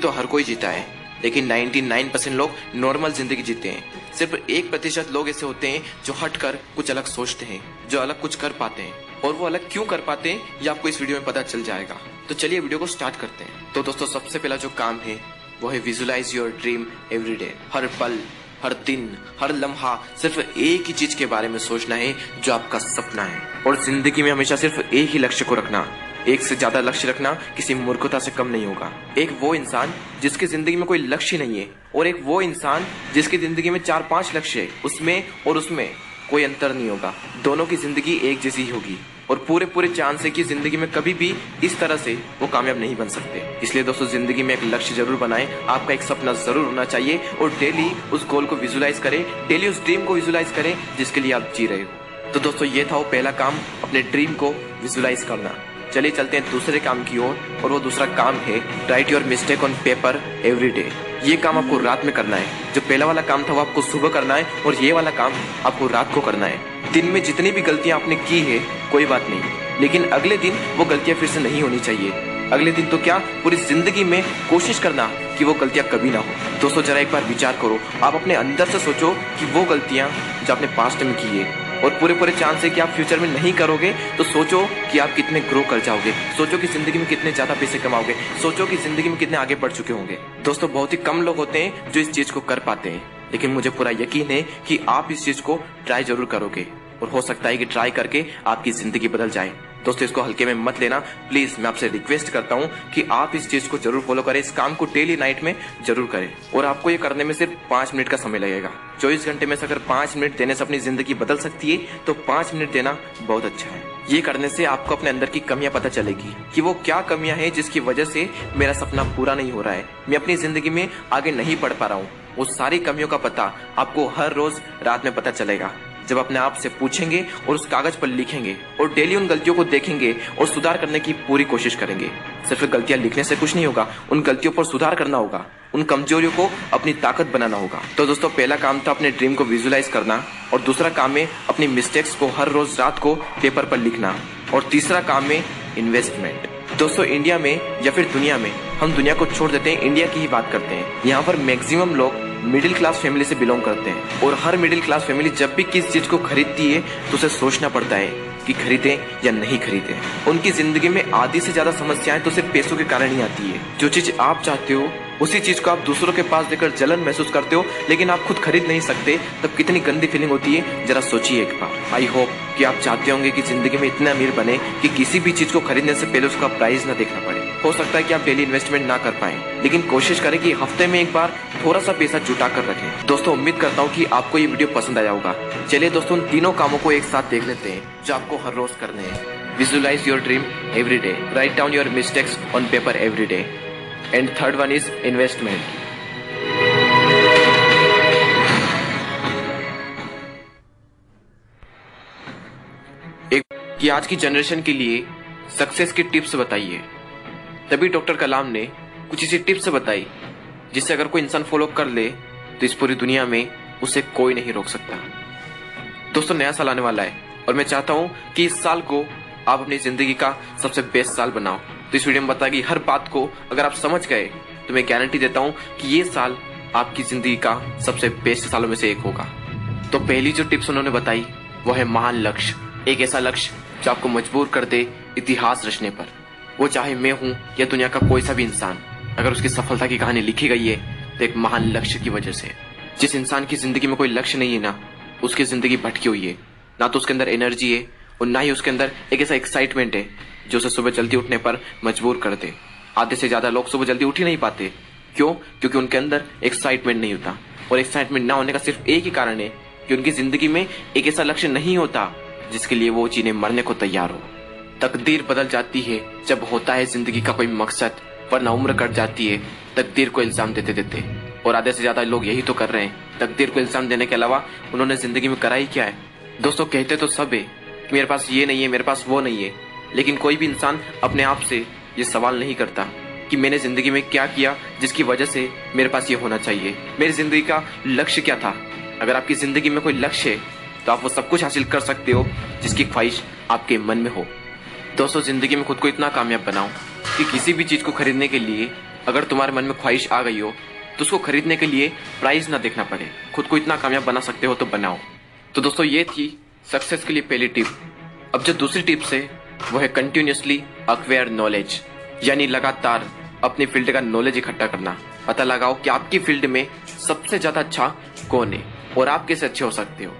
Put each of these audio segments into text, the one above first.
तो हर कोई जीता है। लेकिन 99 परसेंट लोग नॉर्मल ज़िंदगी जीते हैं। सिर्फ़ एक प्रतिशत लोग ऐसे होते हैं जो हट कर कुछ अलग सोचते हैं, जो अलग कुछ कर पाते हैं। और वो अलग क्यों कर पाते हैं, ये आपको इस वीडियो में पता चल जाएगा। तो चलिए वीडियो को स्टार्ट करते हैं। तो दोस्तों, सबसे पहला जो काम है, वो है visualise your dream every day हर पल, हर दिन, हर लम्हा सिर्फ़ एक ही चीज़ के बारे में सोचना है, जो आपका सपना है। और ज़िंदगी में हमेशा सिर्फ़ एक ही लक्ष्य को रखना। एक से ज़्यादा लक्ष्य रखना किसी मूर्खता से कम नहीं होगा। एक वो इंसान जिसकी ज़िंदगी में कोई लक्ष्य नहीं है और एक वो इंसान जिसकी ज़िंदगी में चार पाँच लक्ष्य है, उसमें और उसमें कोई अंतर नहीं होगा। दोनों की ज़िंदगी एक जैसी होगी और पूरे पूरे चांस है कि ज़िंदगी में कभी भी इस तरह से वो कामयाब नहीं बन सकते। इसलिए दोस्तों, ज़िंदगी में एक लक्ष्य ज़रूर बनाएँ। आपका एक सपना ज़रूर होना चाहिए और डेली उस गोल को विजुलाइज करें, डेली उस ड्रीम को विजुलाइज करें जिसके लिए आप जी रहे हो। तो दोस्तों, ये था वो पहला काम, अपने ड्रीम को विजुलाइज करना। चलिए चलते हैं दूसरे काम की ओर और, और वो दूसरा काम है write your mistake on paper every day ये काम आपको रात में करना है। जो पहला वाला काम था वो आपको सुबह करना है और ये वाला काम आपको रात को करना है। दिन में जितनी भी गलतियाँ आपने की है कोई बात नहीं। लेकिन अगले दिन वो गलतियाँ फिर से नहीं होनी चाहिए। अगले दिन तो क्या? पूरी ज़िंदगी में कोशिश करना कि वो गलतियाँ कभी ना हो। दोस्तों जरा एक बार विचार करो। आप अपने अंदर से सोचो कि वो गलतियाँ जो आपने पास्ट में की है और पूरे पूरे चांस है कि आप फ्यूचर में नहीं करोगे तो सोचो कि आप कितने ग्रो कर जाओगे। सोचो कि ज़िंदगी में कितने ज़्यादा पैसे कमाओगे। सोचो कि ज़िंदगी में कितने आगे बढ़ चुके होंगे। दोस्तों, बहुत ही कम लोग होते हैं जो इस चीज़ को कर पाते हैं। लेकिन मुझे पूरा यकीन है कि आप इस चीज़ को ट्राई ज़रूर करोगे। और हो सकता है कि ट्राई करके आपकी ज़िंदगी बदल जाए। दोस्तों, इसको हल्के में मत लेना। प्लीज़ मैं आपसे रिक्वेस्ट करता हूँ कि आप इस चीज़ को ज़रूर फॉलो करें। इस काम को डेली नाइट में ज़रूर करें। और आपको ये करने में सिर्फ़ पाँच मिनट का समय लगेगा। चौबीस घंटे में से अगर पाँच मिनट देने से अपनी ज़िंदगी बदल सकती है तो पाँच मिनट देना बहुत अच्छा है। ये करने से आपको अपने अंदर की कमियाँ पता चलेगी कि वो क्या कमियाँ हैं जिसकी वजह से मेरा सपना पूरा नहीं हो रहा है। मैं अपनी ज़िंदगी में आगे नहीं बढ़ पा रहा हूँ। वो सारी कमियों का पता आपको हर रोज रात में पता चलेगा। जब अपने आप से पूछेंगे और उस कागज़ पर लिखेंगे और डेली उन गलतियों को देखेंगे और सुधार करने की पूरी कोशिश करेंगे। सिर्फ़ गलतियाँ लिखने से कुछ नहीं होगा, उन गलतियों पर सुधार करना होगा। उन कमजोरियों को अपनी ताकत बनाना होगा। तो दोस्तों, पहला काम था अपने ड्रीम को विजुलाइज करना और दूसरा काम है अपनी मिस्टेक्स को हर रोज रात को पेपर पर लिखना और तीसरा काम है इन्वेस्टमेंट दोस्तों इंडिया में या फिर दुनिया में हम दुनिया को छोड़ देते हैं इंडिया की ही बात करते हैं। यहाँ पर मैक्सिमम लोग मिडिल क्लास फैमिली से बिलोंग करते हैं। और हर मिडिल क्लास फैमिली जब भी किसी चीज़ को खरीदती है तो उसे सोचना पड़ता है कि खरीदे या नहीं खरीदे। उनकी ज़िंदगी में आधी से ज़्यादा समस्याएँ तो सिर्फ़ पैसों के कारण ही आती है। जो चीज़ आप चाहते हो उसी चीज़ को आप दूसरों के पास देकर जलन महसूस करते हो, लेकिन आप खुद खरीद नहीं सकते, तब कितनी गंदी फीलिंग होती है? जरा सोचिए एक बार। आई होप कि आप चाहते होंगे कि ज़िंदगी में इतना अमीर बने कि किसी भी चीज़ को खरीदने से पहले उसका प्राइस ना देखना पड़े। हो सकता है कि आप डेली इन्वेस्टमेंट ना कर पाए, लेकिन कोशिश करें कि हफ़्ते में एक बार थोड़ा सा पैसा जुटा कर रखें। दोस्तों, उम्मीद करता हूँ कि आपको ये वीडियो पसंद आया होगा। चलिए दोस्तों, उन तीनों कामों को एक साथ देख लेते हैं, जो आपको हर रोज करने हैं। Visualise your dream every day write down your mistakes on paper every day and third one is investment कि आज की जनरेशन के लिए सक्सेस की टिप्स बताइए। तभी डॉक्टर कलाम ने कुछ ऐसी टिप्स बताई, जिससे अगर कोई इंसान फॉलो कर ले तो इस पूरी दुनिया में उसे कोई नहीं रोक सकता। दोस्तों, नया साल आने वाला है, और मैं चाहता हूँ कि इस साल को आप अपनी ज़िंदगी का सबसे बेस्ट साल बनाओ। तो इस वीडियो में बताया कि हर बात को अगर आप समझ गए तो मैं गारंटी देता हूँ कि ये साल आपकी ज़िंदगी का सबसे बेस्ट सालों में से एक होगा। तो पहली जो टिप्स उन्होंने बताई, वो है महान लक्ष्य। एक ऐसा लक्ष्य जो आपको मजबूर कर दे इतिहास रचने पर। वो चाहे मैं हूँ या दुनिया का कोई सा भी इंसान, अगर उसकी सफलता की कहानी लिखी गई है तो एक महान लक्ष्य की वजह से। जिस इंसान की ज़िंदगी में कोई लक्ष्य नहीं है ना, उसकी ज़िंदगी भटकी हुई है। ना तो उसके अंदर एनर्जी है और ना ही उसके अंदर एक ऐसा एक्साइटमेंट है, जो उसे सुबह जल्दी उठने पर मजबूर कर दे। आधे से ज़्यादा लोग सुबह जल्दी उठ ही नहीं पाते। क्यों? क्योंकि उनके अंदर एक्साइटमेंट नहीं होता। और एक्साइटमेंट ना होने का सिर्फ़ एक ही कारण है कि उनकी ज़िंदगी में एक ऐसा लक्ष्य नहीं होता, जिसके लिए वो जीने मरने को तैयार हो। तकदीर बदल जाती है जब होता है ज़िंदगी का कोई मकसद, वरना उम्र कट जाती है, तकदीर को इल्ज़ाम देते देते। और आधे से ज़्यादा लोग यही तो कर रहे हैं। तकदीर को इल्ज़ाम देने के अलावा उन्होंने ज़िंदगी में कराई क्या है? दोस्तों, कहते तो सब है कि मेरे पास ये नहीं है, मेरे पास वो नहीं है। लेकिन कोई भी इंसान अपने आप से ये सवाल नहीं करता कि मैंने ज़िंदगी में क्या किया जिसकी वजह से मेरे पास ये होना चाहिए। मेरी ज़िंदगी का लक्ष्य क्या था? अगर आपकी ज़िंदगी में कोई लक्ष्य है तो आप वो सब कुछ हासिल कर सकते हो जिसकी ख्वाहिश आपके मन में हो। दोस्तों, ज़िंदगी में खुद को इतना कामयाब बनाओ कि किसी भी चीज़ को खरीदने के लिए अगर तुम्हारे मन में ख्वाहिश आ गई हो तो उसको खरीदने के लिए प्राइस ना देखना पड़े। खुद को इतना कामयाब बना सकते हो तो बनाओ। तो दोस्तों, ये थी सक्सेस के लिए पहली टिप अब जो दूसरी टिप्स है वो है कंटिन्यूसली अक्वेयर नॉलेज यानी लगातार अपनी फ़ील्ड का नॉलेज इकट्ठा करना। पता लगाओ कि आपकी फ़ील्ड में सबसे ज़्यादा अच्छा कौन है, और आप कैसे अच्छे हो सकते हो।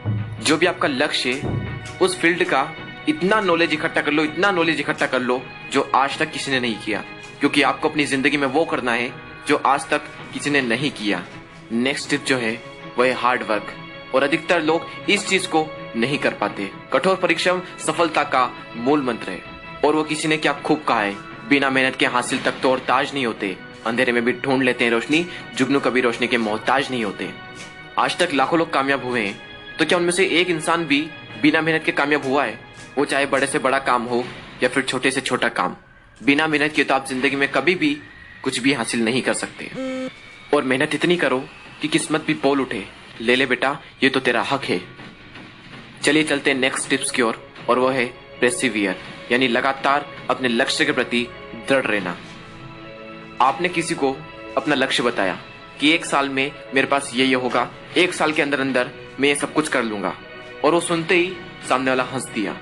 जो भी आपका लक्ष्य है, उस फ़ील्ड का इतना नॉलेज इकट्ठा कर लो, इतना नॉलेज इकट्ठा कर लो, जो आज तक किसी ने नहीं किया। क्योंकि आपको अपनी ज़िंदगी में वो करना है, जो आज तक किसी ने नहीं किया। नेक्स्ट टिप जो है, वो है हार्ड वर्क और अधिकतर लोग इस चीज़ को नहीं कर पाते। कठोर परिश्रम, सफलता का मूल मंत्र है। और वो किसी ने क्या खूब कहा है? बिना मेहनत के हासिल तक तो और ताज नहीं होते। अंधेरे में भी ढूंढ लेते हैं रोशनी, जुगनू कभी रोशनी के मोहताज नहीं होते। आज तक लाखों लोग कामयाब हुए हैं। तो क्या उनमें से एक इंसान भी बिना मेहनत के कामयाब हुआ है? वो चाहे बड़े से बड़ा काम हो या फिर छोटे से छोटा काम। बिना मेहनत के तो आप ज़िंदगी में कभी भी कुछ भी हासिल नहीं कर सकते। और मेहनत इतनी करो कि किस्मत भी बोल उठे। ले ले बेटा, ये तो तेरा हक है। चलिए चलते नेक्स्ट टिप्स की ओर, और वो है प्रेसिवियर यानी लगातार अपने लक्ष्य के प्रति दृढ़ रहना। आपने किसी को अपना लक्ष्य बताया कि एक साल में मेरे पास ये ये होगा, एक साल के अंदर अंदर मैं ये सब कुछ कर लूँगा, और वो सुनते ही सामने वाला हंस दिया।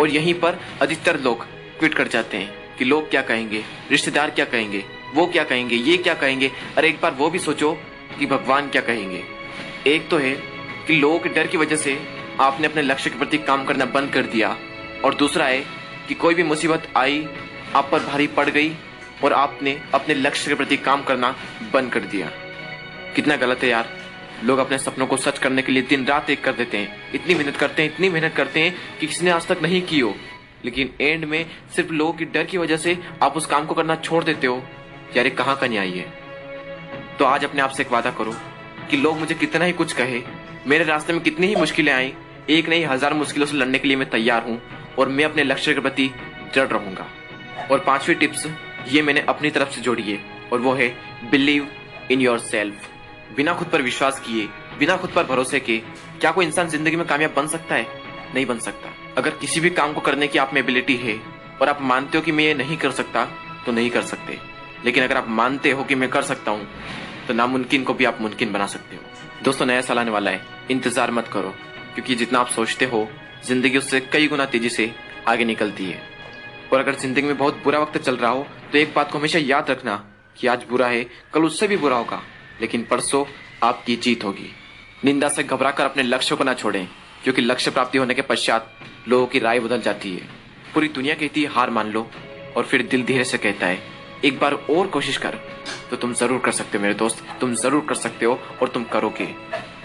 और यहीं पर अधिकतर लोग क्विट कर जाते हैं कि लोग क्या कहेंगे, रिश्तेदार क्या कहेंगे, वो क्या कहेंगे, ये क्या कहेंगे, अरे एक बार वो भी सोचो कि भगवान क्या कहेंगे। एक तो है कि लोगों के डर की वजह से आपने अपने लक्ष्य के प्रति काम करना बंद कर दिया। और दूसरा है कि कोई भी मुसीबत आई, आप पर भारी पड़ गई और आपने अपने लक्ष्य के प्रति काम करना बंद कर दिया। कितना गलत है यार। लोग अपने सपनों को सच करने के लिए दिन रात एक कर देते हैं। इतनी मेहनत करते हैं, इतनी मेहनत करते हैं कि किसी ने आज तक नहीं की हो। लेकिन एंड में सिर्फ़ लोगों की डर की वजह से आप उस काम को करना छोड़ देते हो। यार कहाँ का न्याय है? तो आज अपने आप से एक वादा करो कि लोग मुझे कितना ही कुछ कहे, मेरे रास्ते में कितनी ही मुश्किलें आई एक नहीं, हज़ार मुश्किलों से लड़ने के लिए मैं तैयार हूँ और मैं अपने लक्ष्य के प्रति दृढ़ रहूँगा। और पांचवी टिप्स, ये मैंने अपनी तरफ़ से जोड़ी है, और वो है बिलीव इन योर सेल्फ बिना खुद पर विश्वास किए, बिना खुद पर भरोसे के, क्या कोई इंसान ज़िंदगी में कामयाब बन सकता है? नहीं बन सकता। अगर किसी भी काम को करने की आप में एबिलिटी है, और आप मानते हो कि मैं ये नहीं कर सकता तो नहीं कर सकते। लेकिन अगर आप मानते हो कि मैं कर सकता हूँ तो नामुमकिन को भी आप मुमकिन बना सकते हो। दोस्तों, नया साल आने वाला है। इंतज़ार मत करो। क्योंकि जितना आप सोचते हो, ज़िंदगी उससे कई गुना तेज़ी से आगे निकलती है। और अगर ज़िंदगी में बहुत बुरा वक्त चल रहा हो तो एक बात को हमेशा याद रखना कि आज बुरा है, कल उससे भी बुरा होगा, लेकिन परसों आपकी जीत होगी। निंदा से घबराकर अपने लक्ष्य को न छोड़ें, क्योंकि लक्ष्य प्राप्ति होने के पश्चात लोगों की राय बदल जाती है। पूरी दुनिया कहती है हार मान लो, और फिर दिल धीरे से कहता है, एक बार और कोशिश कर। तो तुम ज़रूर कर सकते हो मेरे दोस्त, तुम ज़रूर कर सकते हो, और तुम करोगे।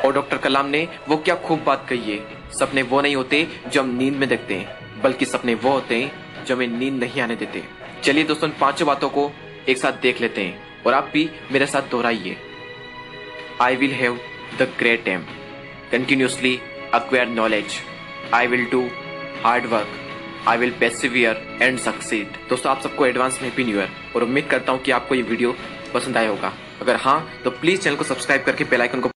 और डॉक्टर कलाम ने वो क्या खूब बात कही है सपने वो नहीं होते जो हम नींद में देखते हैं, बल्कि सपने वो होते हैं जो हमें नींद नहीं आने देते चलिए दोस्तों पाँचों बातों को एक साथ देख लेते हैं और आप भी मेरे साथ दोहराइए I will have the great aim. Continuously acquire knowledge. I will do hard work. I will persevere and succeed. दोस्तों, आप सबको एडवांस में हैप्पी न्यू ईयर और उम्मीद करता हूँ कि आपको ये वीडियो पसंद आया होगा अगर हाँ तो प्लीज़ चैनल को सब्सक्राइब करके बेल आइकन को